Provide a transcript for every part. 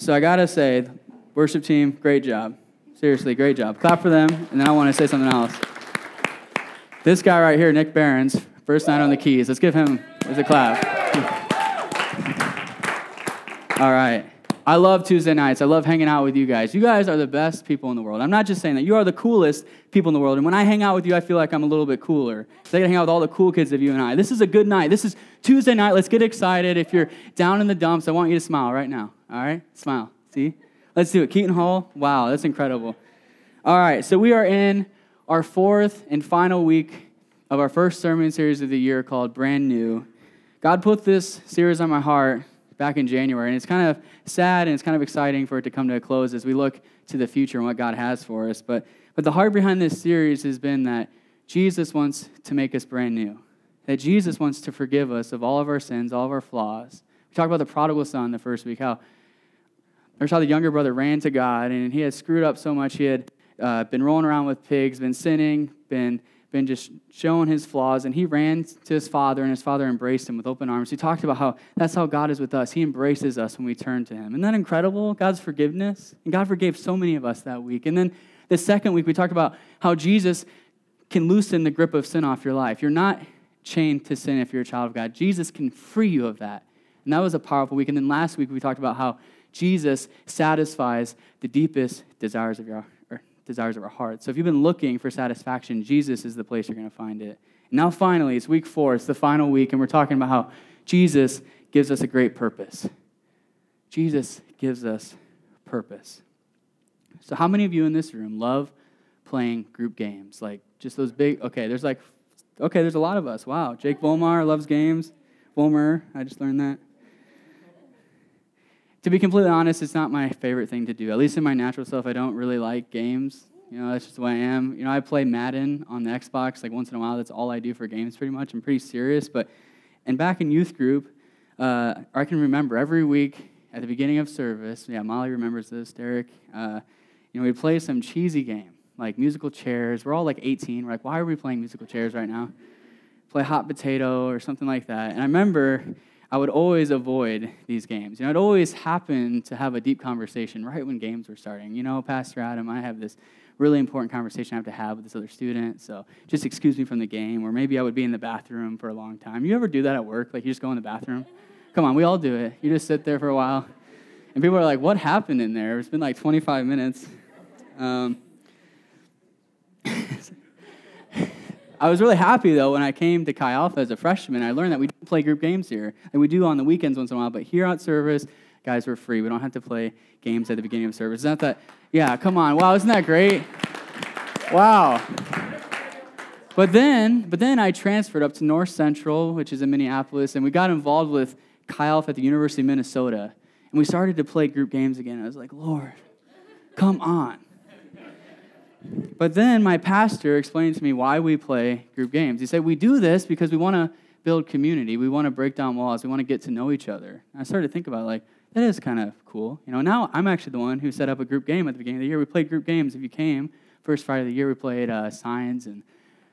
So I gotta say, worship team, great job. Seriously, great job. Clap for them, and then I want to say something else. This guy right here, Nick Barons, first night on the keys. Let's give him a clap. All right. I love Tuesday nights. I love hanging out with you guys. You guys are the best people in the world. I'm not just saying that. You are the coolest people in the world. And when I hang out with you, I feel like I'm a little bit cooler. So I get to hang out with all the cool kids of you and I. This is a good night. This is Tuesday night. Let's get excited. If you're down in the dumps, I want you to smile right now. All right? Smile. See? Let's do it. Keaton Hall. Wow, that's incredible. All right, so we are in our fourth and final week of our first sermon series of the year called Brand New. God put this series on my heart back in January. And it's kind of sad and it's kind of exciting for it to come to a close as we look to the future and what God has for us. But, but the heart behind this series has been that Jesus wants to make us brand new, that Jesus wants to forgive us of all of our sins, all of our flaws. We talked about the prodigal son the first week, how there's how the younger brother ran to God and he had screwed up so much. He had uh, been rolling around with pigs, been sinning, been been just showing his flaws, and he ran to his father, and his father embraced him with open arms. He talked about how that's how God is with us. He embraces us when we turn to him. Isn't that incredible? God's forgiveness. And God forgave so many of us that week. And then the second week, we talked about how Jesus can loosen the grip of sin off your life. You're not chained to sin if you're a child of God. Jesus can free you of that. And that was a powerful week. And then last week, we talked about how Jesus satisfies the deepest desires of your desires of our hearts. So if you've been looking for satisfaction, Jesus is the place you're going to find it. Now, finally, it's week four, it's the final week, and we're talking about how Jesus gives us a great purpose. Jesus gives us purpose. So, how many of you in this room love playing group games? Like just those big, okay, there's like, okay, there's a lot of us. Wow. Jake Volmar loves games. Volmer, I just learned that. To be completely honest, it's not my favorite thing to do. At least in my natural self, I don't really like games. You know, that's just the way I am. You know, I play Madden on the Xbox like once in a while. That's all I do for games pretty much. I'm pretty serious. But, and back in youth group, uh, I can remember every week at the beginning of service, yeah, Molly remembers this, Derek, uh, you know, we play some cheesy game, like musical chairs. We're all like 18. We're like, why are we playing musical chairs right now? Play hot potato or something like that. And I remember I would always avoid these games. You know, it always happened to have a deep conversation right when games were starting. You know, Pastor Adam, I have this really important conversation I have to have with this other student, so just excuse me from the game. Or maybe I would be in the bathroom for a long time. You ever do that at work? Like you just go in the bathroom? Come on, we all do it. You just sit there for a while. And people are like, what happened in there? It's been like 25 minutes. Um, I was really happy though when I came to Chi Alpha as a freshman. I learned that we do play group games here, and we do on the weekends once in a while. But here at service, guys, we're free. We don't have to play games at the beginning of service. Isn't that? Yeah, come on. Wow, isn't that great? Wow. But then, but then I transferred up to North Central, which is in Minneapolis, and we got involved with Chi Alpha at the University of Minnesota, and we started to play group games again. I was like, Lord, come on. But then my pastor explained to me why we play group games. He said, We do this because we want to build community. We want to break down walls. We want to get to know each other. And I started to think about like, that is kind of cool. You know, now I'm actually the one who set up a group game at the beginning of the year. We played group games. If you came, first Friday of the year, we played uh, Signs and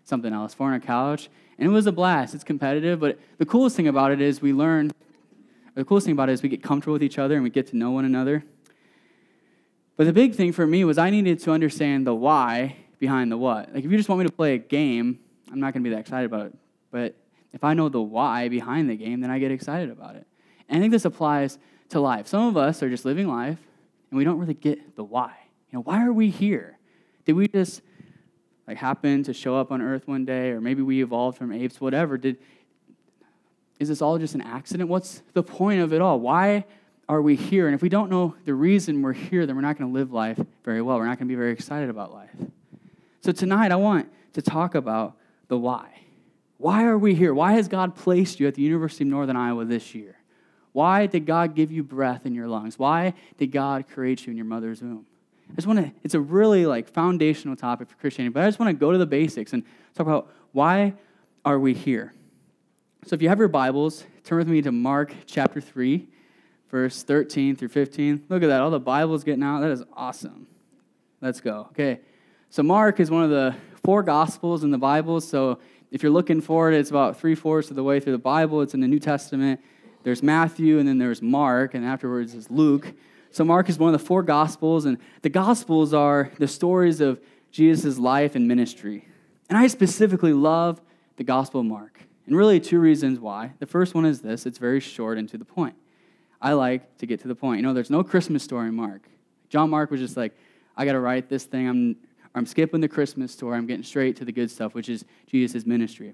something else, Four on a Couch. And it was a blast. It's competitive, but the coolest thing about it is we learn, the coolest thing about it is we get comfortable with each other and we get to know one another. But the big thing for me was I needed to understand the why behind the what. Like, if you just want me to play a game, I'm not going to be that excited about it. But if I know the why behind the game, then I get excited about it. And I think this applies to life. Some of us are just living life, and we don't really get the why. You know, why are we here? Did we just like happen to show up on Earth one day, or maybe we evolved from apes? Whatever. Did is this all just an accident? What's the point of it all? Why are we here? And if we don't know the reason we're here, then we're not going to live life very well. We're not going to be very excited about life. So tonight, I want to talk about the why. Why are we here? Why has God placed you at the University of Northern Iowa this year? Why did God give you breath in your lungs? Why did God create you in your mother's womb? I just want to, it's a really like foundational topic for Christianity, but I just want to go to the basics and talk about why are we here? So if you have your Bibles, turn with me to Mark chapter 3 verse 13 through 15. Look at that. All the Bible's getting out. That is awesome. Let's go. Okay. So, Mark is one of the four Gospels in the Bible. So, if you're looking for it, it's about three fourths of the way through the Bible. It's in the New Testament. There's Matthew, and then there's Mark, and afterwards is Luke. So, Mark is one of the four Gospels, and the Gospels are the stories of Jesus' life and ministry. And I specifically love the Gospel of Mark. And really, two reasons why. The first one is this it's very short and to the point. I like to get to the point. You know, there's no Christmas story in Mark. John Mark was just like, I got to write this thing. I'm, I'm skipping the Christmas story. I'm getting straight to the good stuff, which is Jesus' ministry.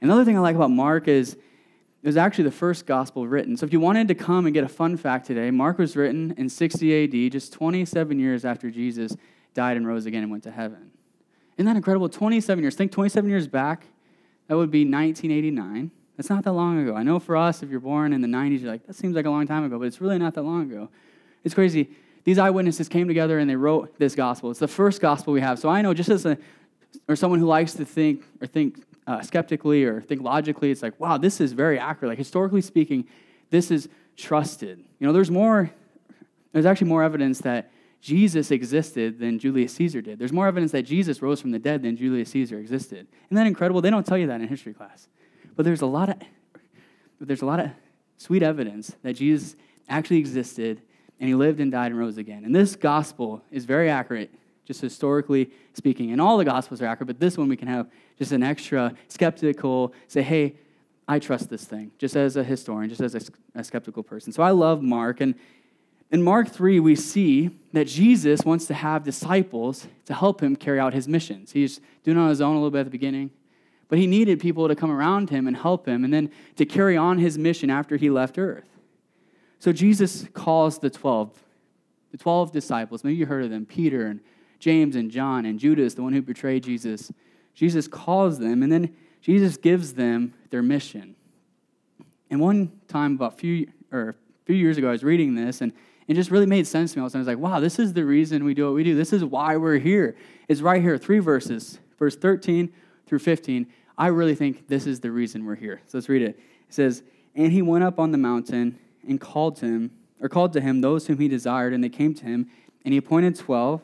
Another thing I like about Mark is it was actually the first gospel written. So if you wanted to come and get a fun fact today, Mark was written in 60 AD, just 27 years after Jesus died and rose again and went to heaven. Isn't that incredible? 27 years. Think 27 years back, that would be 1989. That's not that long ago. I know for us, if you're born in the 90s, you're like, that seems like a long time ago, but it's really not that long ago. It's crazy. These eyewitnesses came together and they wrote this gospel. It's the first gospel we have. So I know just as a or someone who likes to think or think uh, skeptically or think logically, it's like, wow, this is very accurate. Like historically speaking, this is trusted. You know, there's more, there's actually more evidence that Jesus existed than Julius Caesar did. There's more evidence that Jesus rose from the dead than Julius Caesar existed. Isn't that incredible? They don't tell you that in history class. But there's a lot of there's a lot of sweet evidence that Jesus actually existed and he lived and died and rose again. And this gospel is very accurate just historically speaking. And all the Gospels are accurate, but this one we can have just an extra skeptical, say, hey, I trust this thing, just as a historian, just as a, a skeptical person. So I love Mark. And in Mark 3, we see that Jesus wants to have disciples to help him carry out his missions. He's doing it on his own a little bit at the beginning, but he needed people to come around him and help him, and then to carry on his mission after he left earth. So Jesus calls the 12, the 12 disciples. Maybe you heard of them Peter and James and John and Judas, the one who betrayed Jesus. Jesus calls them, and then Jesus gives them their mission. And one time, about a few, or a few years ago, I was reading this, and it just really made sense to me. I was like, wow, this is the reason we do what we do. This is why we're here. It's right here, three verses, verse 13 through 15. I really think this is the reason we're here. So let's read it. It says, And he went up on the mountain and called to him, or called to him those whom he desired, and they came to him, and he appointed twelve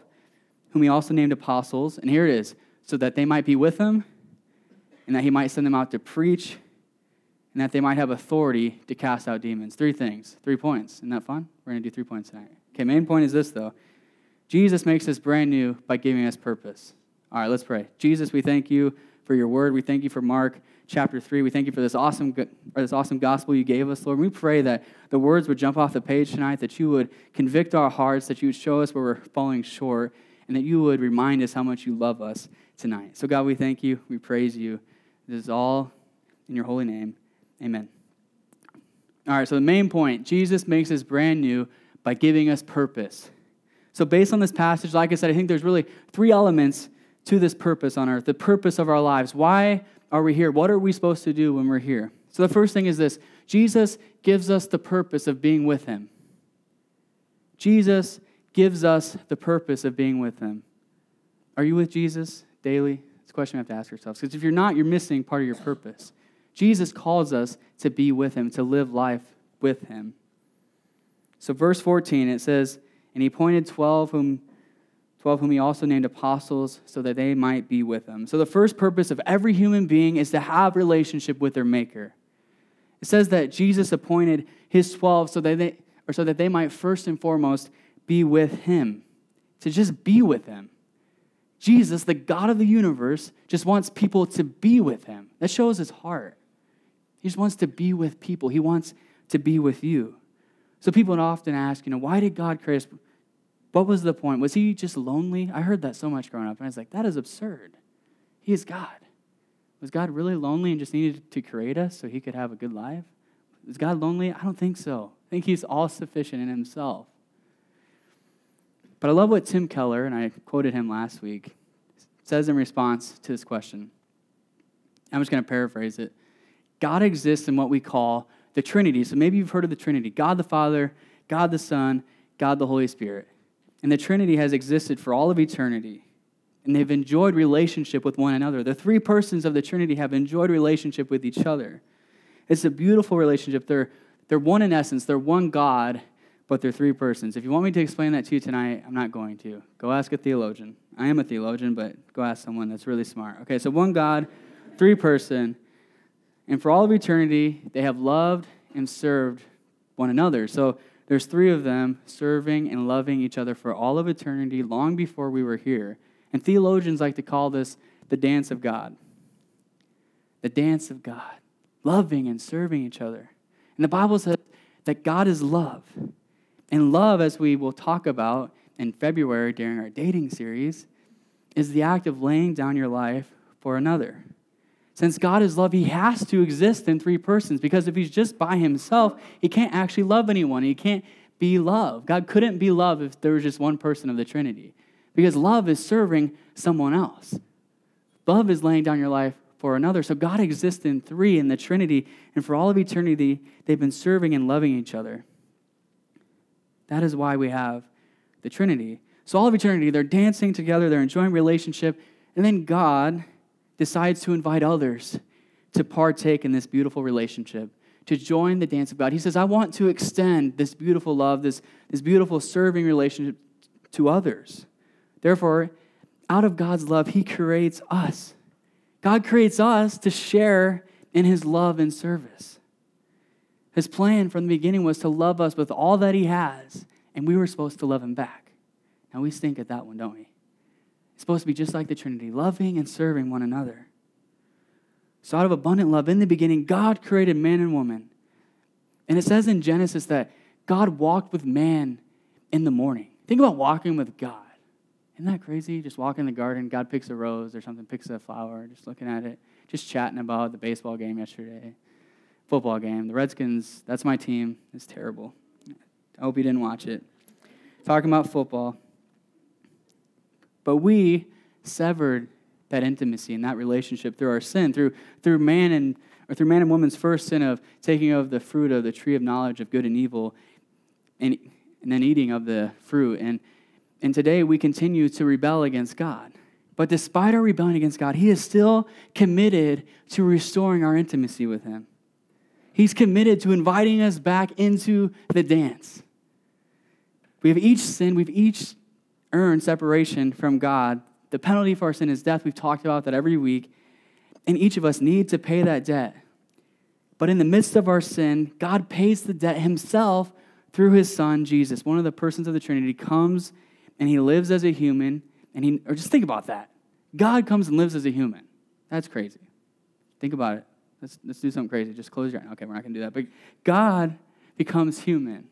whom he also named apostles. And here it is so that they might be with him, and that he might send them out to preach, and that they might have authority to cast out demons. Three things, three points. Isn't that fun? We're going to do three points tonight. Okay, main point is this, though Jesus makes us brand new by giving us purpose. All right, let's pray. Jesus, we thank you for your word. We thank you for Mark chapter 3. We thank you for this awesome, or this awesome gospel you gave us, Lord. We pray that the words would jump off the page tonight, that you would convict our hearts, that you would show us where we're falling short, and that you would remind us how much you love us tonight. So, God, we thank you. We praise you. This is all in your holy name. Amen. All right, so the main point Jesus makes us brand new by giving us purpose. So, based on this passage, like I said, I think there's really three elements to this purpose on earth the purpose of our lives. Why are we here? What are we supposed to do when we're here? So, the first thing is this Jesus gives us the purpose of being with Him. Jesus gives us the purpose of being with Him. Are you with Jesus daily? It's a question we have to ask ourselves. Because if you're not, you're missing part of your purpose. Jesus calls us to be with Him, to live life with Him. So, verse 14, it says, And He appointed 12 whom 12 whom he also named apostles so that they might be with him. So the first purpose of every human being is to have relationship with their maker. It says that Jesus appointed his 12 so that they or so that they might first and foremost be with him, to just be with him. Jesus, the God of the universe, just wants people to be with him. That shows his heart. He just wants to be with people. He wants to be with you. So people often ask, you know, why did God create us? What was the point? Was he just lonely? I heard that so much growing up, and I was like, that is absurd. He is God. Was God really lonely and just needed to create us so he could have a good life? Is God lonely? I don't think so. I think he's all sufficient in himself. But I love what Tim Keller, and I quoted him last week, says in response to this question. I'm just going to paraphrase it. God exists in what we call the Trinity. So maybe you've heard of the Trinity God the Father, God the Son, God the Holy Spirit. And the Trinity has existed for all of eternity. And they've enjoyed relationship with one another. The three persons of the Trinity have enjoyed relationship with each other. It's a beautiful relationship. They're, they're one in essence, they're one God, but they're three persons. If you want me to explain that to you tonight, I'm not going to. Go ask a theologian. I am a theologian, but go ask someone that's really smart. Okay, so one God, three person, and for all of eternity, they have loved and served one another. So There's three of them serving and loving each other for all of eternity, long before we were here. And theologians like to call this the dance of God. The dance of God, loving and serving each other. And the Bible says that God is love. And love, as we will talk about in February during our dating series, is the act of laying down your life for another. Since God is love, he has to exist in three persons because if he's just by himself, he can't actually love anyone. He can't be love. God couldn't be love if there was just one person of the Trinity because love is serving someone else. Love is laying down your life for another. So God exists in three in the Trinity, and for all of eternity, they've been serving and loving each other. That is why we have the Trinity. So all of eternity, they're dancing together, they're enjoying relationship, and then God decides to invite others to partake in this beautiful relationship, to join the dance of God. He says, I want to extend this beautiful love, this, this beautiful serving relationship to others. Therefore, out of God's love, He creates us. God creates us to share in His love and service. His plan from the beginning was to love us with all that He has, and we were supposed to love Him back. Now we stink at that one, don't we? Supposed to be just like the Trinity, loving and serving one another. So, out of abundant love, in the beginning, God created man and woman. And it says in Genesis that God walked with man in the morning. Think about walking with God. Isn't that crazy? Just walking in the garden, God picks a rose or something, picks a flower, just looking at it, just chatting about the baseball game yesterday, football game. The Redskins, that's my team. It's terrible. I hope you didn't watch it. Talking about football. But we severed that intimacy and that relationship through our sin, through, through man and or through man and woman's first sin of taking of the fruit of the tree of knowledge of good and evil and, and then eating of the fruit. And, and today we continue to rebel against God. But despite our rebellion against God, He is still committed to restoring our intimacy with Him. He's committed to inviting us back into the dance. We have each sinned, we've each earn separation from God. The penalty for our sin is death. We've talked about that every week. And each of us need to pay that debt. But in the midst of our sin, God pays the debt himself through his son, Jesus. One of the persons of the Trinity comes and he lives as a human. And he, or just think about that. God comes and lives as a human. That's crazy. Think about it. Let's, let's do something crazy. Just close your eyes. Okay, we're not going to do that. But God becomes human.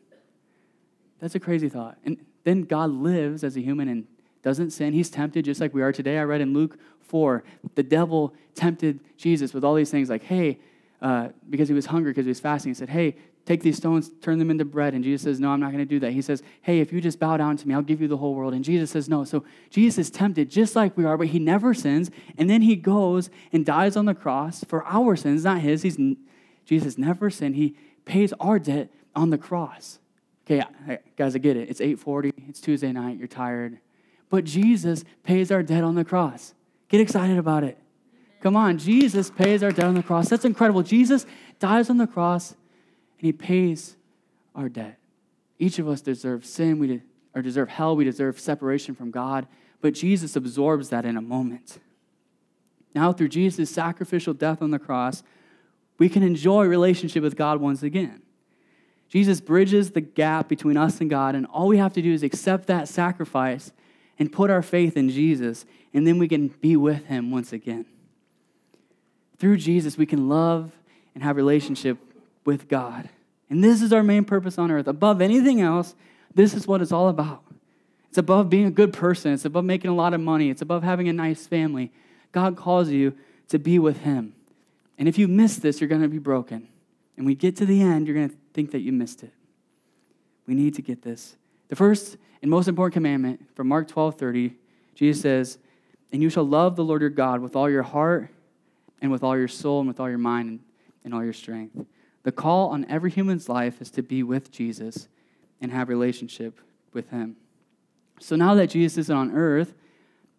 That's a crazy thought. And then God lives as a human and doesn't sin. He's tempted just like we are today. I read in Luke 4, the devil tempted Jesus with all these things like, hey, uh, because he was hungry, because he was fasting, he said, hey, take these stones, turn them into bread. And Jesus says, no, I'm not going to do that. He says, hey, if you just bow down to me, I'll give you the whole world. And Jesus says, no. So Jesus is tempted just like we are, but he never sins. And then he goes and dies on the cross for our sins, not his. He's, Jesus never sinned. He pays our debt on the cross. Okay, guys, I get it. It's 8:40. It's Tuesday night. You're tired. But Jesus pays our debt on the cross. Get excited about it. Come on, Jesus pays our debt on the cross. That's incredible. Jesus dies on the cross and he pays our debt. Each of us deserve sin, we de- or deserve hell, we deserve separation from God, but Jesus absorbs that in a moment. Now, through Jesus' sacrificial death on the cross, we can enjoy relationship with God once again. Jesus bridges the gap between us and God, and all we have to do is accept that sacrifice and put our faith in Jesus, and then we can be with Him once again. Through Jesus, we can love and have relationship with God. And this is our main purpose on earth. Above anything else, this is what it's all about. It's above being a good person, it's above making a lot of money, it's above having a nice family. God calls you to be with Him. And if you miss this, you're going to be broken. And we get to the end, you're going to think that you missed it. We need to get this. The first and most important commandment from Mark 12 30, Jesus says, And you shall love the Lord your God with all your heart and with all your soul and with all your mind and, all your strength. The call on every human's life is to be with Jesus and have relationship with him. So now that Jesus is on earth,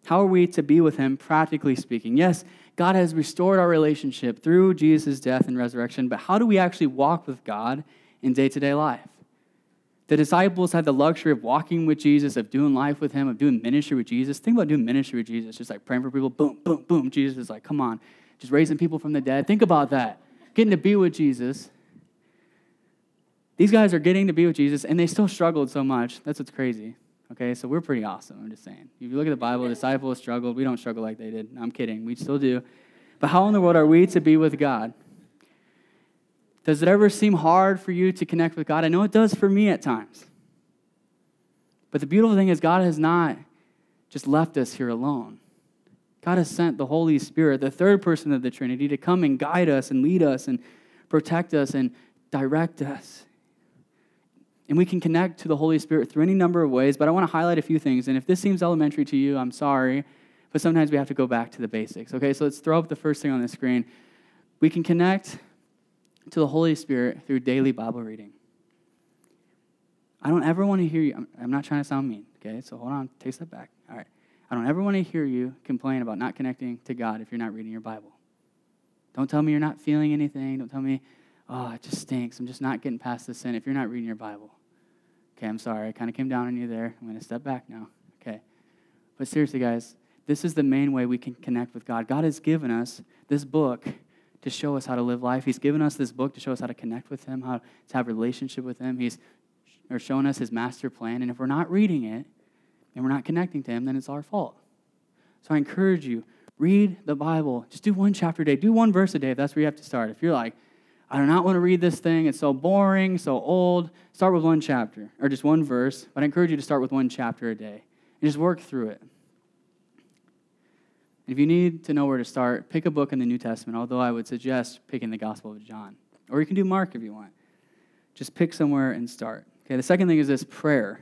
how are we to be with him, practically speaking? Yes, God has restored our relationship through Jesus' death and resurrection, but how do we actually walk with God in day to day life. The disciples had the luxury of walking with Jesus, of doing life with him, of doing ministry with Jesus. Think about doing ministry with Jesus, just like praying for people, boom, boom, boom. Jesus is like, come on, just raising people from the dead. Think about that. Getting to be with Jesus. these guys are getting to be with Jesus, and they still struggled so much. That's what's crazy. Okay, so we're pretty awesome. I'm just saying. If you look at the Bible, disciples struggled. We don't struggle like they did. I'm kidding. We still do. But how in the world are we to be with God? Does it ever seem hard for you to connect with God? I know it does for me at times. But the beautiful thing is, God has not just left us here alone. God has sent the Holy Spirit, the third person of the Trinity, to come and guide us and lead us and protect us and direct us. And we can connect to the Holy Spirit through any number of ways, but I want to highlight a few things. And if this seems elementary to you, I'm sorry, but sometimes we have to go back to the basics. Okay, so let's throw up the first thing on the screen. We can connect to the Holy Spirit through daily Bible reading. I don't ever want to hear you. I'm, I'm not trying to sound mean, okay? So hold on, take a step back. All right. I don't ever want to hear you complain about not connecting to God if you're not reading your Bible. Don't tell me you're not feeling anything. Don't tell me, oh, it just stinks. I'm just not getting past this sin if you're not reading your Bible. Okay, I'm sorry. I kind of came down on you there. I'm going to step back now. Okay. But seriously, guys, this is the main way we can connect with God. God has given us this book to show us how to live life. He's given us this book to show us how to connect with Him, how to have a relationship with Him. He's or showing us His master plan. And if we're not reading it and we're not connecting to Him, then it's our fault. So I encourage you, read the Bible. Just do one chapter a day. Do one verse a day if that's where you have to start. If you're like, I do not want to read this thing, it's so boring, so old, start with one chapter or just one verse. But I encourage you to start with one chapter a day and just work through it. If you need to know where to start, pick a book in the New Testament, although I would suggest picking the Gospel of John. Or you can do Mark if you want. Just pick somewhere and start. Okay, the second thing is this prayer.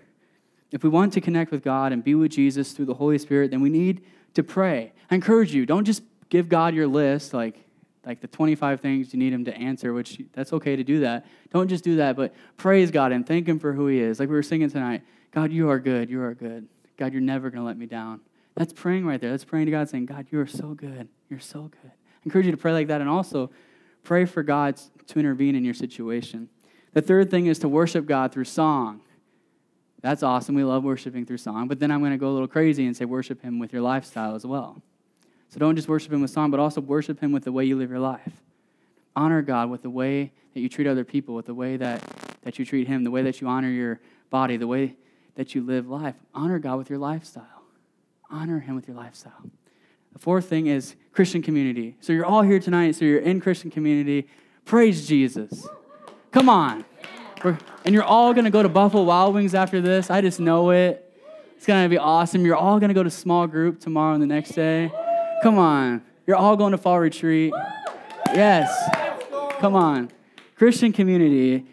If we want to connect with God and be with Jesus through the Holy Spirit, then we need to pray. I encourage you, don't just give God your list, like, like the 25 things you need him to answer, which that's okay to do that. Don't just do that, but praise God and thank him for who he is. Like we were singing tonight God, you are good. You are good. God, you're never going to let me down. That's praying right there. That's praying to God, saying, God, you are so good. You're so good. I encourage you to pray like that and also pray for God to intervene in your situation. The third thing is to worship God through song. That's awesome. We love worshiping through song. But then I'm going to go a little crazy and say worship Him with your lifestyle as well. So don't just worship Him with song, but also worship Him with the way you live your life. Honor God with the way that you treat other people, with the way that, that you treat Him, the way that you honor your body, the way that you live life. Honor God with your lifestyle. Honor Him with your lifestyle. The fourth thing is Christian community. So you're all here tonight, so you're in Christian community. Praise Jesus. Come on. And you're all going to go to Buffalo Wild Wings after this. I just know it. It's going to be awesome. You're all going to go to small group tomorrow and the next day. Come on. You're all going to fall retreat. Yes. Come on. Christian community.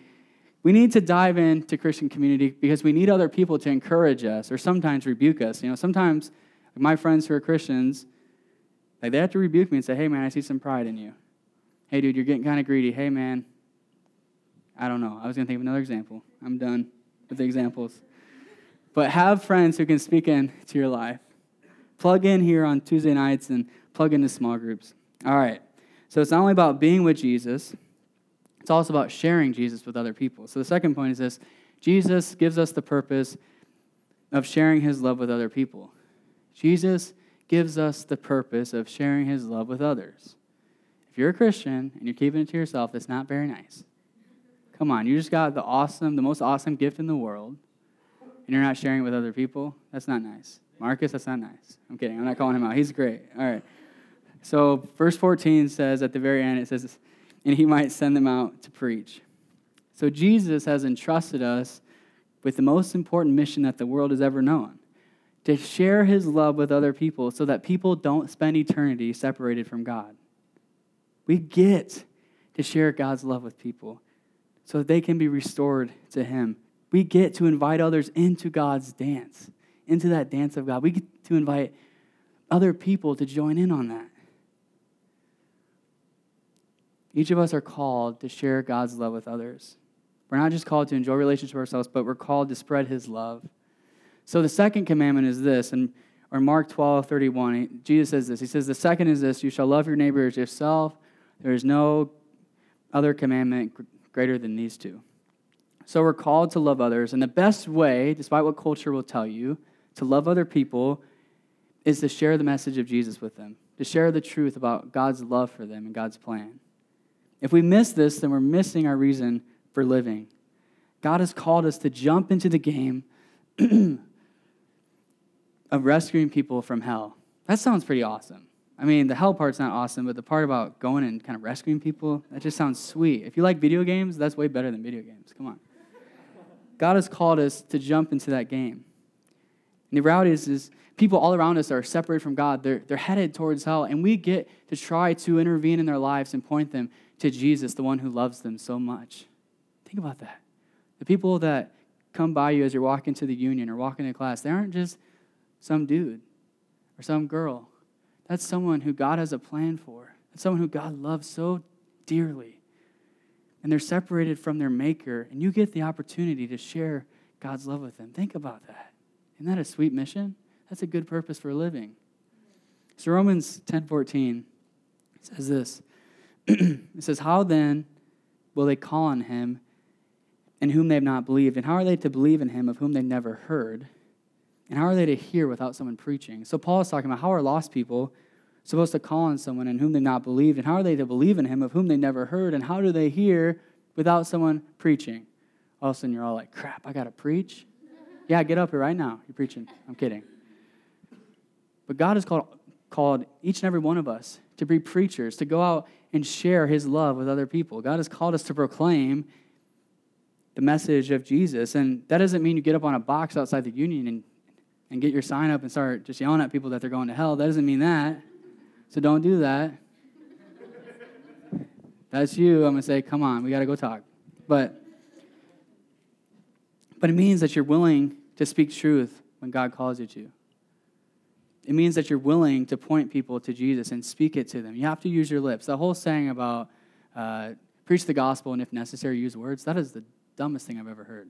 We need to dive into Christian community because we need other people to encourage us or sometimes rebuke us. You know, sometimes my friends who are Christians, like they have to rebuke me and say, "Hey man, I see some pride in you. Hey dude, you're getting kind of greedy. Hey man, I don't know. I was going to think of another example. I'm done with the examples. But have friends who can speak into your life. Plug in here on Tuesday nights and plug into small groups. All right. So it's not only about being with Jesus, it's also about sharing Jesus with other people. So the second point is this Jesus gives us the purpose of sharing his love with other people. Jesus gives us the purpose of sharing his love with others. If you're a Christian and you're keeping it to yourself, it's not very nice. Come on, you just got the awesome, the most awesome gift in the world, and you're not sharing it with other people? That's not nice. Marcus, that's not nice. I'm kidding. I'm not calling him out. He's great. All right. So, verse 14 says at the very end, it says, and he might send them out to preach. So, Jesus has entrusted us with the most important mission that the world has ever known to share his love with other people so that people don't spend eternity separated from God. We get to share God's love with people so that they can be restored to Him. We get to invite others into God's dance, into that dance of God. We get to invite other people to join in on that. Each of us are called to share God's love with others. We're not just called to enjoy relationship ourselves, but we're called to spread his love. So the second commandment is this, and or Mark 12, 31, Jesus says this. He says, The second is this, you shall love your neighbor as yourself. There is no other commandment greater than these two. So we're called to love others. And the best way, despite what culture will tell you, to love other people is to share the message of Jesus with them, to share the truth about God's love for them and God's plan. If we miss this, then we're missing our reason for living. God has called us to jump into the game of rescuing people from hell. That sounds pretty awesome. I mean, the hell part's not awesome, but the part about going and kind of rescuing people, that just sounds sweet. If you like video games, that's way better than video games. Come on. God has called us to jump into that game. And the reality is, is people all around us are separated from God. They're, they're headed towards hell, and we get to try to intervene in their lives and point them to Jesus, the one who loves them so much. Think about that. The people that come by you as you're walking to the union or walking to class, they aren't just some dude or some girl. That's someone who God has a plan for. That's someone who God loves so dearly. And they're separated from their maker, and you get the opportunity to share God's love with them. Think about that. Isn't that a sweet mission? That's a good purpose for living. So Romans 10:14 says this. it says, How then will they call on him in whom they have not believed? And how are they to believe in him of whom they never heard? And how are they to hear without someone preaching? So Paul is talking about how are lost people supposed to call on someone in whom they've not believed? And how are they to believe in him of whom they never heard? And how do they hear without someone preaching? All of a sudden you're all like, crap, I got to preach? yeah, get up here right now. You're preaching. I'm kidding. But God has called, called each and every one of us to be preachers, to go out and share his love with other people. God has called us to proclaim the message of Jesus. And that doesn't mean you get up on a box outside the union and, and get your sign up and start just yelling at people that they're going to hell. That doesn't mean that. So don't do that. That's you. I'm going to say, come on, we got to go talk. But, but it means that you're willing to speak truth when God calls you to. It means that you're willing to point people to Jesus and speak it to them. You have to use your lips. The whole saying about uh, preach the gospel and if necessary, use words, that is the dumbest thing I've ever heard.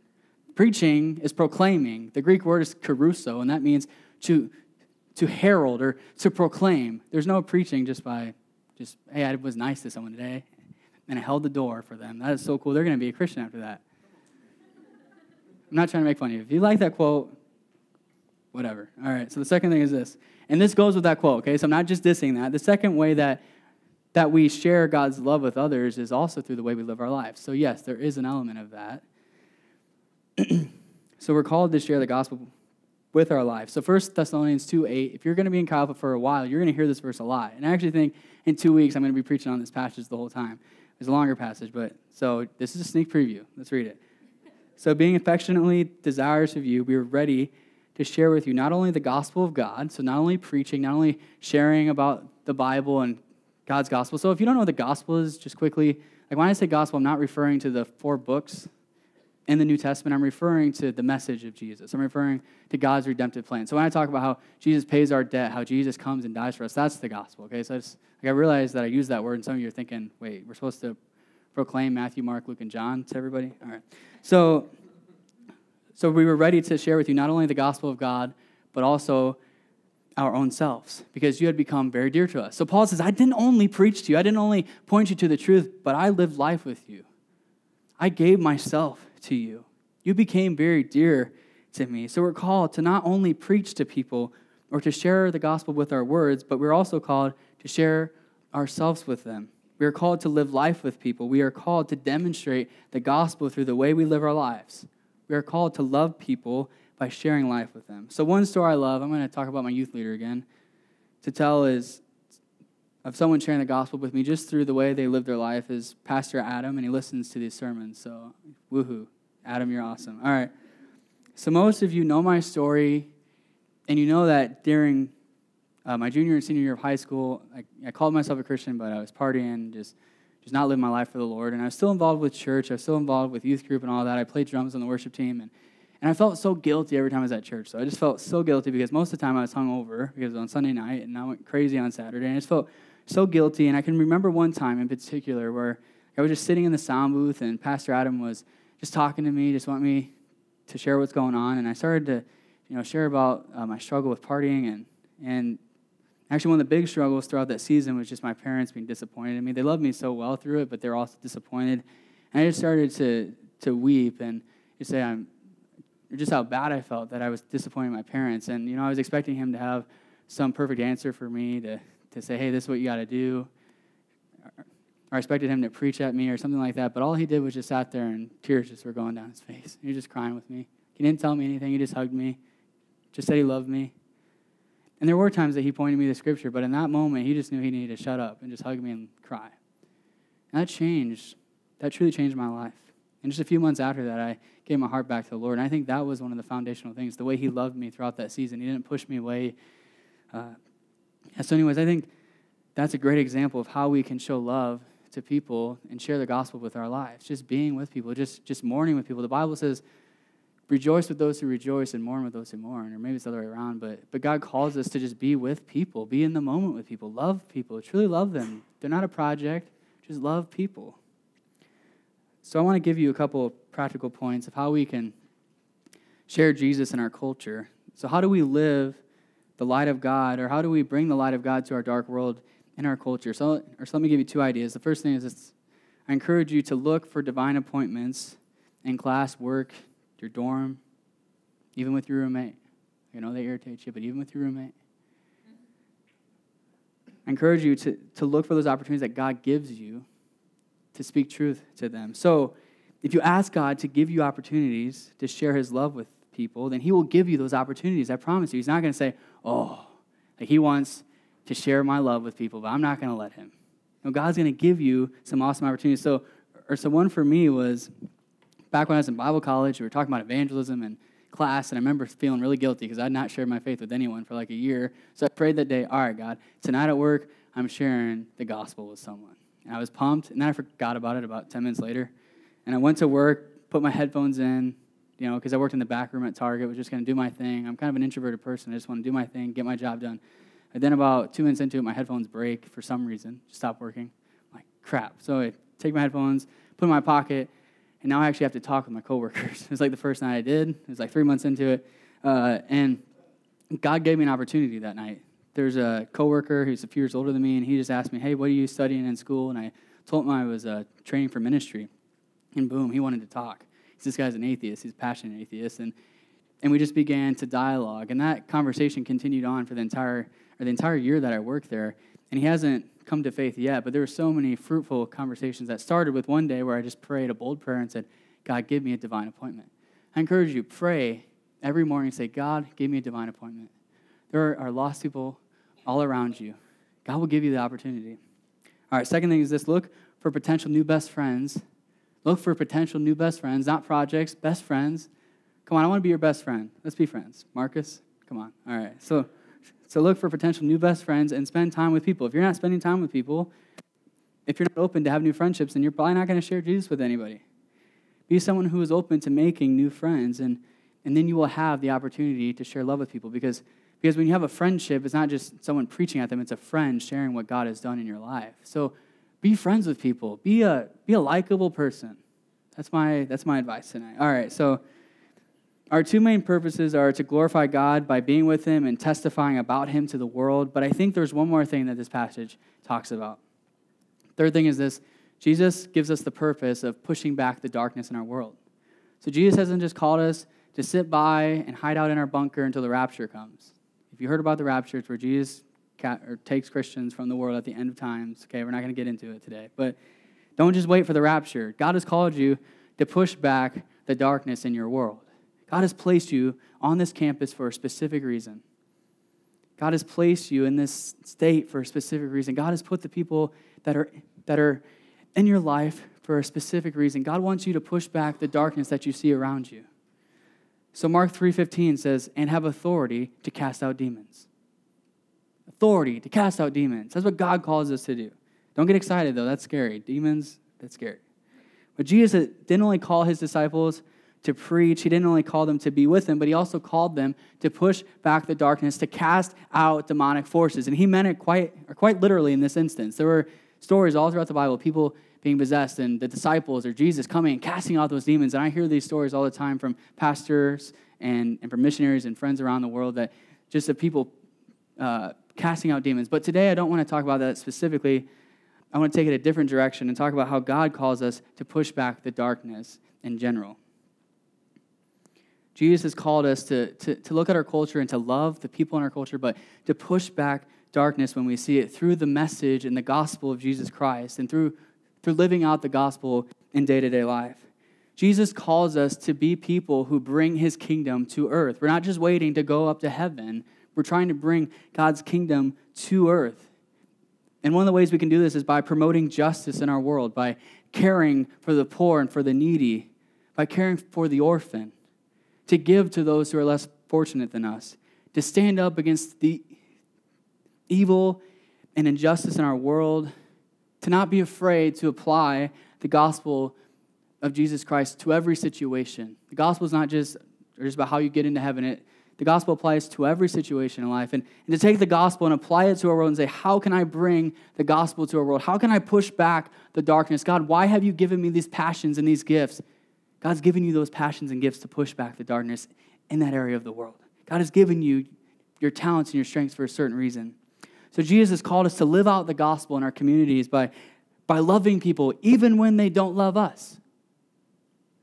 Preaching is proclaiming. The Greek word is kerusso, and that means to, to herald or to proclaim. There's no preaching just by just, hey, I was nice to someone today and I held the door for them. That is so cool. They're going to be a Christian after that. I'm not trying to make fun of you. If you like that quote, whatever. All right, so the second thing is this. And this goes with that quote, okay? So I'm not just dissing that. The second way that that we share God's love with others is also through the way we live our lives. So yes, there is an element of that. so we're called to share the gospel with our lives. So 1 Thessalonians 2 8, if you're going to be in Chi Alpha for a while, you're going to hear this verse a lot. And I actually think in two weeks I'm going to be preaching on this passage the whole time. It's a longer passage, but so this is a sneak preview. Let's read it. So being affectionately desirous of you, we are ready to share with you not only the gospel of God, so not only preaching, not only sharing about the Bible and God's gospel. So if you don't know what the gospel is, just quickly, like when I say gospel, I'm not referring to the four books in the New Testament. I'm referring to the message of Jesus. I'm referring to God's redemptive plan. So when I talk about how Jesus pays our debt, how Jesus comes and dies for us, that's the gospel. Okay, so like I realize that I use that word, and some of you are thinking, wait, we're supposed to proclaim Matthew, Mark, Luke, and John to everybody. All right. So, so we were ready to share with you not only the gospel of God, but also our own selves because you had become very dear to us. So Paul says, I didn't only preach to you, I didn't only point you to the truth, but I lived life with you. I gave myself to you. You became very dear to me. So we're called to not only preach to people or to share the gospel with our words, but we're also called to share ourselves with them. We are called to live life with people. We are called to demonstrate the gospel through the way we live our lives. We are called to love people by sharing life with them. So, one story I love, I'm going to talk about my youth leader again, to tell is of someone sharing the gospel with me just through the way they live their life is Pastor Adam, and he listens to these sermons. So, woohoo. Adam, you're awesome. All right. So, most of you know my story, and you know that during uh, my junior and senior year of high school, I, I called myself a Christian, but I was partying, just just not living my life for the Lord. And I was still involved with church. I was still involved with youth group and all that. I played drums on the worship team, and and I felt so guilty every time I was at church. So I just felt so guilty because most of the time I was hungover because it was on Sunday night and I went crazy on Saturday. And I just felt so guilty. And I can remember one time in particular where I was just sitting in the sound booth and Pastor Adam was just talking to me, just want me to share what's going on. And I started to, you know, share about uh, my struggle with partying and and actually one of the big struggles throughout that season was just my parents being disappointed in me. They loved me so well through it, but they're also disappointed. And I just started to to weep and just say, I'm just how bad I felt that I was disappointing my parents. And, you know, I was expecting him to have some perfect answer for me to, to say, hey, this is what you got to do. Or I expected him to preach at me or something like that. But all he did was just sat there and tears just were going down his face. He was just crying with me. He didn't tell me anything. He just hugged me, just said he loved me. And there were times that he pointed me to scripture, but in that moment, he just knew he needed to shut up and just hug me and cry. And that changed. That truly changed my life. And just a few months after that, I gave my heart back to the Lord. And I think that was one of the foundational things, the way he loved me throughout that season. He didn't push me away. Uh, so, anyways, I think that's a great example of how we can show love to people and share the gospel with our lives. Just being with people, just, just mourning with people. The Bible says, rejoice with those who rejoice and mourn with those who mourn. Or maybe it's the other way around, but, but God calls us to just be with people, be in the moment with people, love people, truly love them. They're not a project, just love people. So I want to give you a couple of practical points of how we can share Jesus in our culture. So, how do we live the light of God, or how do we bring the light of God to our dark world in our culture. So, or so let me give you two ideas. The first thing is I encourage you to look for divine appointments in class, work, your dorm, even with your roommate. You know, they irritate you, but even with your roommate. I encourage you to, to look for those opportunities that God gives you to speak truth to them. So, if you ask God to give you opportunities to share his love with people, then he will give you those opportunities. I promise you. He's not going to say, oh, like he wants to share my love with people, but I'm not going to let him. God's going to give you some awesome opportunities. So, or so one for me was back when I was in Bible college, we were talking about evangelism and class, and I remember feeling really guilty because I had not shared my faith with anyone for like a year. So I prayed that day, all right, God, tonight at work, I'm sharing the gospel with someone. And I was pumped, and then I forgot about it about 10 minutes later. And I went to work, put my headphones in, you know, because I worked in the back room at Target, was just going to do my thing. I'm kind of an introverted person. I just want to do my thing, get my job done. And then about two minutes into it, my headphones break for some reason, just stop working. I'm like, crap. So I take my headphones, put them in my pocket, and now I actually have to talk with my coworkers. it was like the first night I did. It was like three months into it. Uh, and God gave me an opportunity that night. There's a coworker who's a few years older than me, and he just asked me, hey, what are you studying in school? And I told him I was uh, training for ministry. And boom, he wanted to talk. This guy's an atheist. He's a passionate atheist. And, and we just began to dialogue. And that conversation continued on for the entire or the entire year that I worked there, and he hasn't come to faith yet. But there were so many fruitful conversations that started with one day where I just prayed a bold prayer and said, God, give me a divine appointment. I encourage you, pray every morning say, God, give me a divine appointment. There are lost people all around you. God will give you the opportunity. All right, second thing is this look for potential new best friends. Look for potential new best friends, not projects, best friends. Come on, I want to be your best friend. Let's be friends. Marcus, come on. All right. So so look for potential new best friends and spend time with people. If you're not spending time with people, if you're not open to have new friendships, then you're probably not going to share Jesus with anybody. Be someone who is open to making new friends, and, and then you will have the opportunity to share love with people. Because, because when you have a friendship, it's not just someone preaching at them, it's a friend sharing what God has done in your life. So be friends with people. Be a, be a likable person. That's my, that's my advice tonight. All right, so our two main purposes are to glorify God by being with Him and testifying about Him to the world. But I think there's one more thing that this passage talks about. Third thing is this Jesus gives us the purpose of pushing back the darkness in our world. So Jesus hasn't just called us to sit by and hide out in our bunker until the rapture comes. If you heard about the rapture, it's where Jesus takes Christians from the world at the end of times. Okay, we're not going to get into it today. But don't just wait for the rapture. God has called you to push back the darkness in your world. God has placed you on this campus for a specific reason. God has placed you in this state for a specific reason. God has put the people that are, that are in your life for a specific reason. God wants you to push back the darkness that you see around you. So Mark 3:15 says, "And have authority to cast out demons." Authority to cast out demons. That's what God calls us to do. Don't get excited though, that's scary. Demons, that's scary. But Jesus didn't only call his disciples to preach. He didn't only call them to be with him, but he also called them to push back the darkness, to cast out demonic forces. And he meant it quite, or quite literally in this instance. There were stories all throughout the Bible, people being possessed, and the disciples or Jesus coming and casting out those demons. And I hear these stories all the time from pastors and, and from missionaries and friends around the world that just the people uh, casting out demons. But today I don't want to talk about that specifically. I want to take it a different direction and talk about how God calls us to push back the darkness in general. Jesus has called us to, to, to look at our culture and to love the people in our culture, but to push back darkness when we see it through the message and the gospel of Jesus Christ and through, through living out the gospel in day to day life. Jesus calls us to be people who bring his kingdom to earth. We're not just waiting to go up to heaven, we're trying to bring God's kingdom to earth. And one of the ways we can do this is by promoting justice in our world, by caring for the poor and for the needy, by caring for the orphan, to give to those who are less fortunate than us, to stand up against the evil and injustice in our world, to not be afraid to apply the gospel of Jesus Christ to every situation. The gospel is not just, just about how you get into heaven. It, the gospel applies to every situation in life. And, and to take the gospel and apply it to our world and say, how can I bring the gospel to our world? How can I push back the darkness? God, why have you given me these passions and these gifts? God's given you those passions and gifts to push back the darkness in that area of the world. God has given you your talents and your strengths for a certain reason. So Jesus has called us to live out the gospel in our communities by, by loving people even when they don't love us.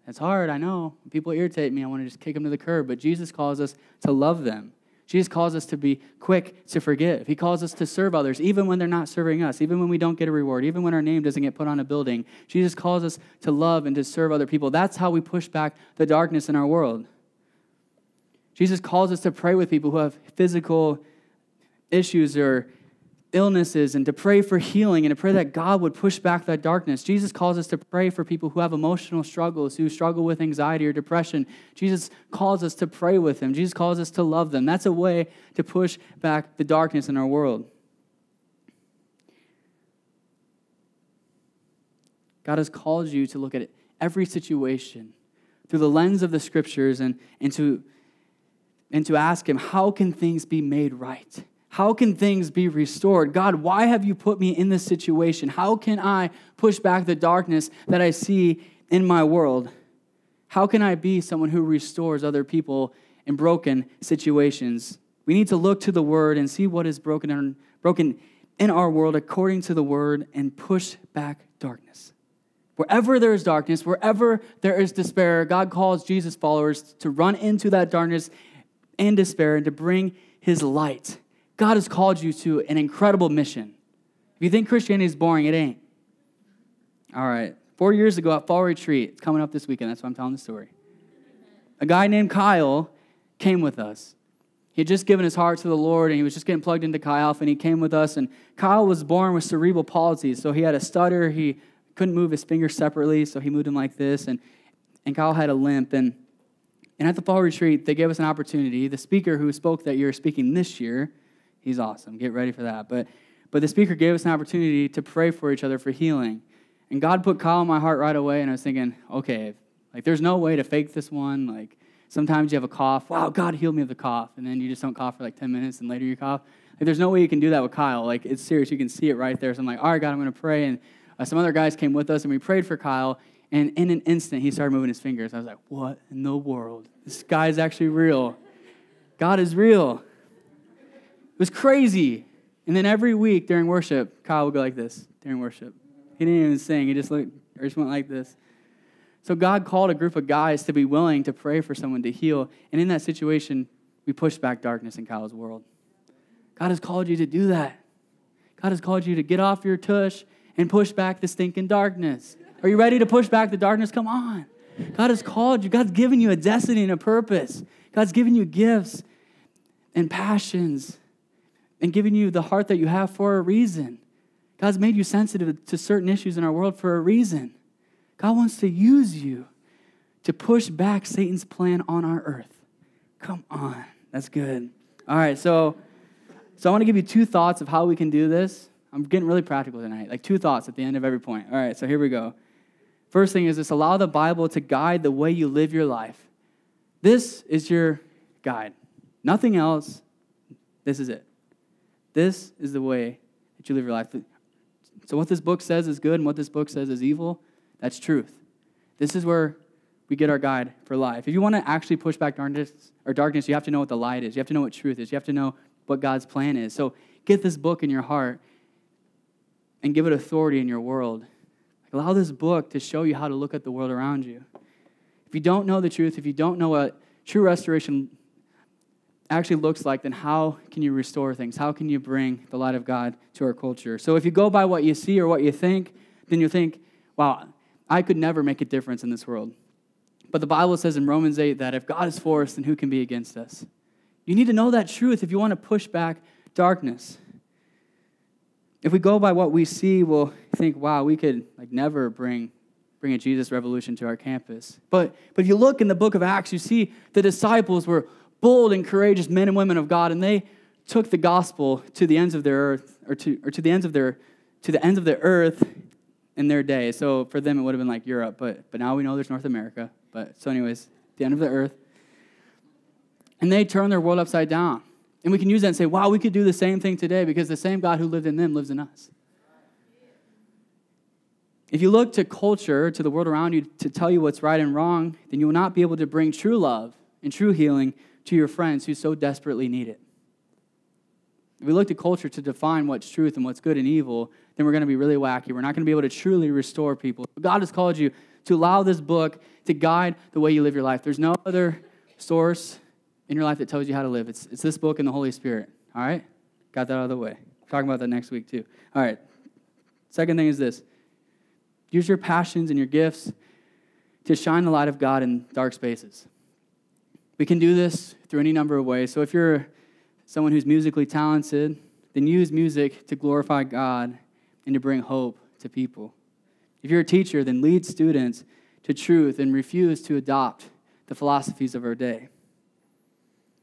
It's hard, I know. People irritate me, I want to just kick them to the curb. But Jesus calls us to love them. Jesus calls us to be quick to forgive. He calls us to serve others, even when they're not serving us, even when we don't get a reward, even when our name doesn't get put on a building. Jesus calls us to love and to serve other people. That's how we push back the darkness in our world. Jesus calls us to pray with people who have physical issues or illnesses and to pray for healing and to pray that God would push back that darkness. Jesus calls us to pray for people who have emotional struggles, who struggle with anxiety or depression. Jesus calls us to pray with them. Jesus calls us to love them. That's a way to push back the darkness in our world. God has called you to look at every situation through the lens of the scriptures and, and, to, and to ask Him, how can things be made right? How can things be restored? God, why have you put me in this situation? How can I push back the darkness that I see in my world? How can I be someone who restores other people in broken situations? We need to look to the word and see what is broken in, broken in our world according to the word and push back darkness. Wherever there is darkness, wherever there is despair, God calls Jesus followers to run into that darkness and despair and to bring his light God has called you to an incredible mission. If you think Christianity is boring, it ain't. All right. Four years ago at Fall Retreat, it's coming up this weekend, that's why I'm telling the story. A guy named Kyle came with us. He had just given his heart to the Lord and he was just getting plugged into Chi Alpha and he came with us. And Kyle was born with cerebral palsy, so he had a stutter. He couldn't move his fingers separately, so he moved them like this. And, and Kyle had a limp. And, and at the Fall Retreat, they gave us an opportunity. The speaker who spoke that year, speaking this year, He's awesome. Get ready for that. But, but the speaker gave us an opportunity to pray for each other for healing. And God put Kyle in my heart right away, and I was thinking, okay, like there's no way to fake this one. Like sometimes you have a cough. Wow, God healed me of the cough. And then you just don't cough for like 10 minutes, and later you cough. Like there's no way you can do that with Kyle. Like it's serious. You can see it right there. So I'm like, all right, God, I'm going to pray. And uh, some other guys came with us, and we prayed for Kyle. And in an instant, he started moving his fingers. I was like, what in the world? This guy is actually real. God is real. It was crazy. And then every week during worship, Kyle would go like this during worship. He didn't even sing, he just looked or just went like this. So God called a group of guys to be willing to pray for someone to heal. And in that situation, we pushed back darkness in Kyle's world. God has called you to do that. God has called you to get off your tush and push back the stinking darkness. Are you ready to push back the darkness? Come on. God has called you. God's given you a destiny and a purpose. God's given you gifts and passions and giving you the heart that you have for a reason. God's made you sensitive to certain issues in our world for a reason. God wants to use you to push back Satan's plan on our earth. Come on. That's good. All right, so so I want to give you two thoughts of how we can do this. I'm getting really practical tonight. Like two thoughts at the end of every point. All right, so here we go. First thing is this allow the Bible to guide the way you live your life. This is your guide. Nothing else. This is it. This is the way that you live your life. So, what this book says is good and what this book says is evil, that's truth. This is where we get our guide for life. If you want to actually push back darkness or darkness, you have to know what the light is. You have to know what truth is. You have to know what God's plan is. So get this book in your heart and give it authority in your world. Allow this book to show you how to look at the world around you. If you don't know the truth, if you don't know what true restoration actually looks like, then how can you restore things? How can you bring the light of God to our culture? So if you go by what you see or what you think, then you think wow, I could never make a difference in this world. But the Bible says in Romans 8 that if God is for us, then who can be against us? You need to know that truth if you want to push back darkness. If we go by what we see, we'll think, wow, we could like never bring, bring a Jesus revolution to our campus. But, but if you look in the book of Acts, you see the disciples were bold and courageous men and women of God, and they took the gospel to the ends of their earth, or to, or to the ends of their, to the ends of the earth in their day. So for them, it would have been like Europe, but, but now we know there's North America. But so, anyways, the end of the earth. And they turned their world upside down. And we can use that and say, wow, we could do the same thing today because the same God who lived in them lives in us. If you look to culture, to the world around you, to tell you what's right and wrong, then you will not be able to bring true love and true healing to your friends who so desperately need it. If we look to culture to define what's truth and what's good and evil, then we're going to be really wacky. We're not going to be able to truly restore people. God has called you to allow this book to guide the way you live your life. There's no other source in your life that tells you how to live. It's, it's this book and the Holy Spirit. All right? Got that out of the way. talking about that next week, too. All right. Second thing is this use your passions and your gifts to shine the light of God in dark spaces. We can do this through any number of ways. So if you're someone who's musically talented, then use music to glorify God and to bring hope to people. If you're a teacher, then lead students to truth and refuse to adopt the philosophies of our day.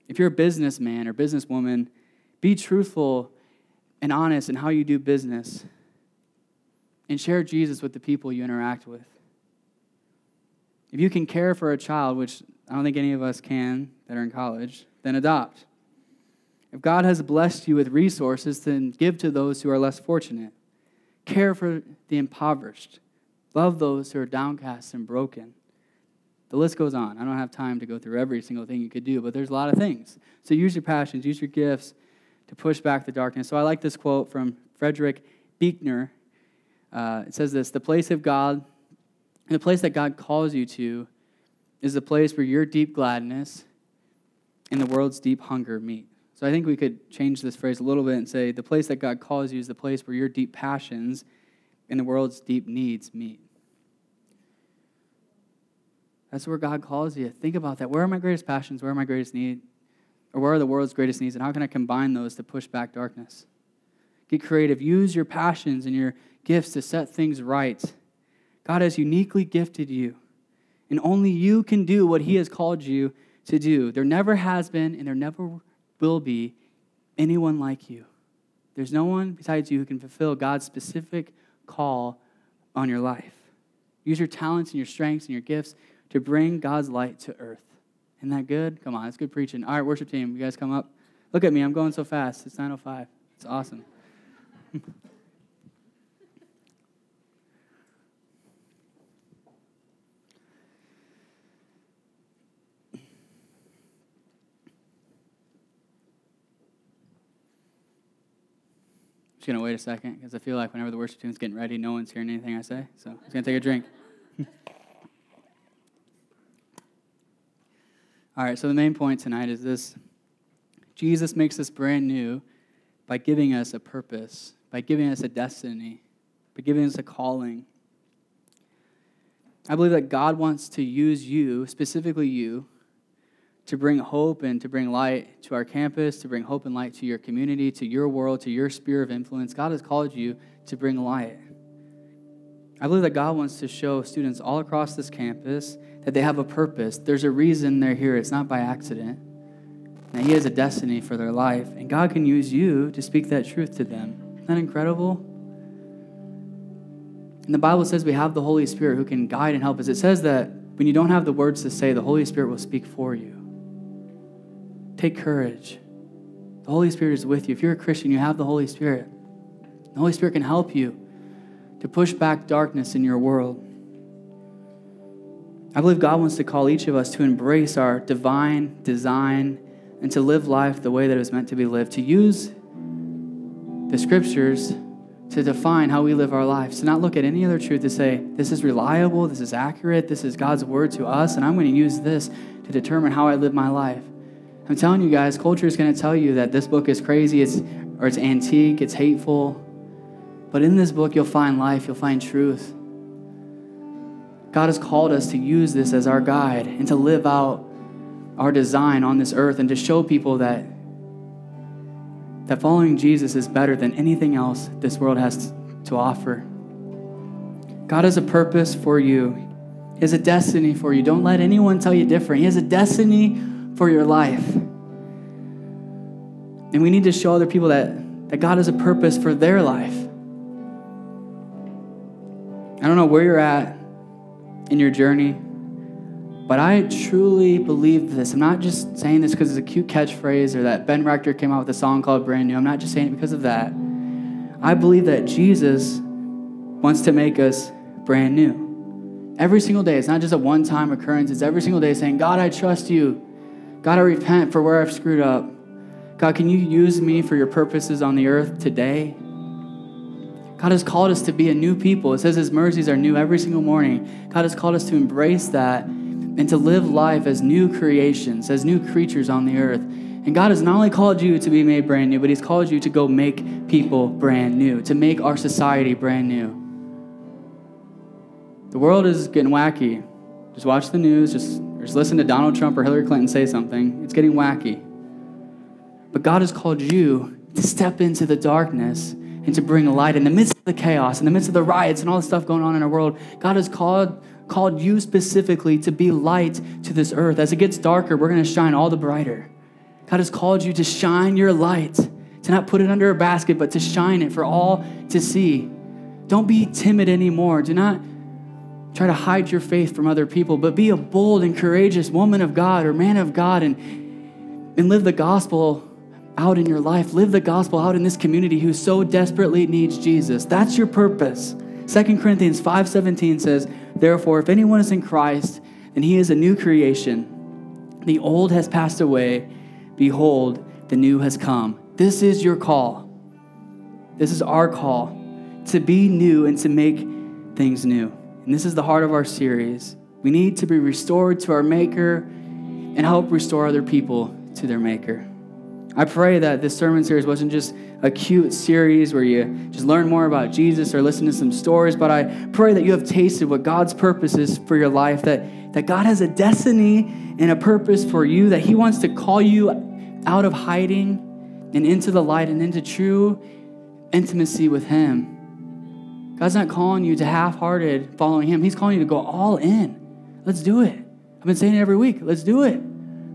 If you're a businessman or businesswoman, be truthful and honest in how you do business and share Jesus with the people you interact with. If you can care for a child, which I don't think any of us can that are in college, then adopt. If God has blessed you with resources, then give to those who are less fortunate. Care for the impoverished. Love those who are downcast and broken. The list goes on. I don't have time to go through every single thing you could do, but there's a lot of things. So use your passions, use your gifts to push back the darkness. So I like this quote from Frederick Buechner. Uh, it says this The place of God, the place that God calls you to, is the place where your deep gladness and the world's deep hunger meet. So I think we could change this phrase a little bit and say the place that God calls you is the place where your deep passions and the world's deep needs meet. That's where God calls you. Think about that. Where are my greatest passions? Where are my greatest needs? Or where are the world's greatest needs? And how can I combine those to push back darkness? Get creative. Use your passions and your gifts to set things right. God has uniquely gifted you, and only you can do what He has called you to do. There never has been, and there never will be anyone like you. There's no one besides you who can fulfill God's specific call on your life. Use your talents and your strengths and your gifts to bring God's light to earth. Isn't that good? Come on, it's good preaching. All right, worship team, you guys come up. Look at me, I'm going so fast. It's 9.05. It's awesome. just going to wait a second because I feel like whenever the worship team's getting ready, no one's hearing anything I say. So I'm just going to take a drink. All right, so the main point tonight is this Jesus makes us brand new by giving us a purpose, by giving us a destiny, by giving us a calling. I believe that God wants to use you, specifically you, to bring hope and to bring light to our campus, to bring hope and light to your community, to your world, to your sphere of influence. God has called you to bring light. I believe that God wants to show students all across this campus that they have a purpose. There's a reason they're here. It's not by accident. That He has a destiny for their life. And God can use you to speak that truth to them. Isn't that incredible? And the Bible says we have the Holy Spirit who can guide and help us. It says that when you don't have the words to say, the Holy Spirit will speak for you. Take courage. The Holy Spirit is with you. If you're a Christian, you have the Holy Spirit. The Holy Spirit can help you to push back darkness in your world. I believe God wants to call each of us to embrace our divine design and to live life the way that it was meant to be lived, to use the scriptures to define how we live our lives, to not look at any other truth to say, this is reliable, this is accurate, this is God's word to us, and I'm going to use this to determine how I live my life. I'm telling you guys, culture is going to tell you that this book is crazy, it's, or it's antique, it's hateful. But in this book, you'll find life, you'll find truth. God has called us to use this as our guide and to live out our design on this earth and to show people that that following Jesus is better than anything else this world has to offer. God has a purpose for you. He has a destiny for you. Don't let anyone tell you different. He has a destiny for your life. And we need to show other people that, that God has a purpose for their life. I don't know where you're at in your journey. But I truly believe this. I'm not just saying this because it's a cute catchphrase or that Ben Rector came out with a song called Brand New. I'm not just saying it because of that. I believe that Jesus wants to make us brand new. Every single day. It's not just a one time occurrence, it's every single day saying, God, I trust you. God, I repent for where I've screwed up. God, can you use me for your purposes on the earth today? God has called us to be a new people. It says His mercies are new every single morning. God has called us to embrace that and to live life as new creations, as new creatures on the earth. And God has not only called you to be made brand new, but He's called you to go make people brand new, to make our society brand new. The world is getting wacky. Just watch the news, just, just listen to Donald Trump or Hillary Clinton say something. It's getting wacky. But God has called you to step into the darkness and to bring light in the midst of the chaos, in the midst of the riots and all the stuff going on in our world. God has called called you specifically to be light to this earth. As it gets darker, we're going to shine all the brighter. God has called you to shine your light, to not put it under a basket, but to shine it for all to see. Don't be timid anymore. Do not try to hide your faith from other people, but be a bold and courageous woman of God or man of God and, and live the gospel out in your life. Live the gospel out in this community who so desperately needs Jesus. That's your purpose. 2 Corinthians 5:17 says, "Therefore if anyone is in Christ, then he is a new creation. The old has passed away; behold, the new has come." This is your call. This is our call to be new and to make things new. And this is the heart of our series. We need to be restored to our maker and help restore other people to their maker. I pray that this sermon series wasn't just a cute series where you just learn more about Jesus or listen to some stories, but I pray that you have tasted what God's purpose is for your life, that, that God has a destiny and a purpose for you, that He wants to call you out of hiding and into the light and into true intimacy with Him. God's not calling you to half hearted following Him, He's calling you to go all in. Let's do it. I've been saying it every week. Let's do it.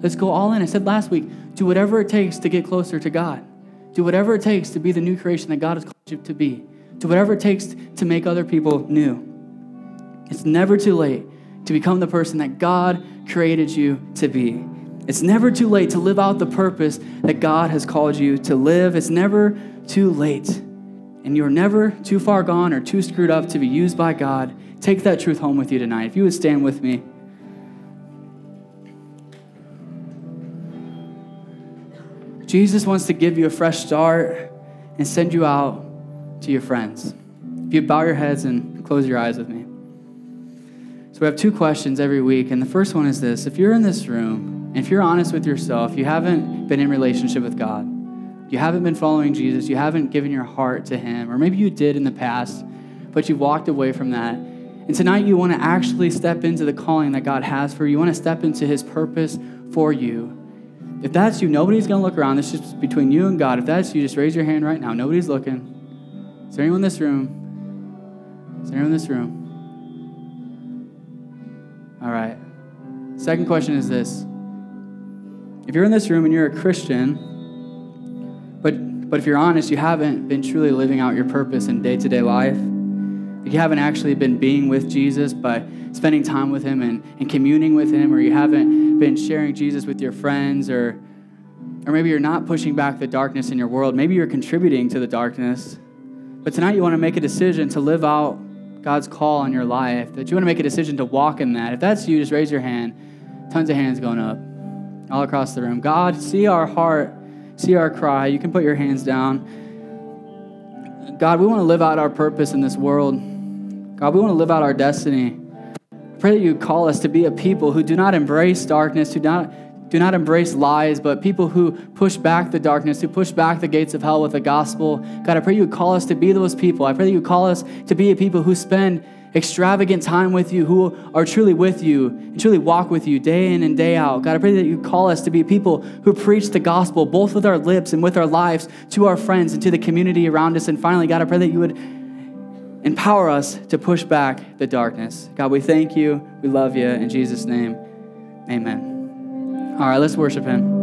Let's go all in. I said last week, do whatever it takes to get closer to God. Do whatever it takes to be the new creation that God has called you to be. Do whatever it takes to make other people new. It's never too late to become the person that God created you to be. It's never too late to live out the purpose that God has called you to live. It's never too late. And you're never too far gone or too screwed up to be used by God. Take that truth home with you tonight. If you would stand with me. Jesus wants to give you a fresh start and send you out to your friends. If you bow your heads and close your eyes with me. So we have two questions every week, and the first one is this if you're in this room, and if you're honest with yourself, you haven't been in relationship with God, you haven't been following Jesus, you haven't given your heart to Him, or maybe you did in the past, but you've walked away from that. And tonight you want to actually step into the calling that God has for you. You want to step into His purpose for you. If that's you, nobody's going to look around. This is between you and God. If that's you, just raise your hand right now. Nobody's looking. Is there anyone in this room? Is there anyone in this room? All right. Second question is this. If you're in this room and you're a Christian, but, if you're honest, you haven't been truly living out your purpose in day to day life, you haven't actually been being with Jesus by spending time with Him and, and communing with Him, or you haven't been sharing Jesus with your friends, or, or maybe you're not pushing back the darkness in your world. Maybe you're contributing to the darkness. But tonight you want to make a decision to live out God's call on your life, that you want to make a decision to walk in that. If that's you, just raise your hand. Tons of hands going up all across the room. God, see our heart, see our cry. You can put your hands down. God, we want to live out our purpose in this world. God, we want to live out our destiny. I pray that you call us to be a people who do not embrace darkness, who do not, do not embrace lies, but people who push back the darkness, who push back the gates of hell with the gospel. God, I pray you call us to be those people. I pray that you call us to be a people who spend extravagant time with you, who are truly with you and truly walk with you day in and day out. God, I pray that you call us to be people who preach the gospel both with our lips and with our lives to our friends and to the community around us. And finally, God, I pray that you would empower us to push back the darkness. God, we thank you. We love you. In Jesus' name, amen. All right, let's worship him.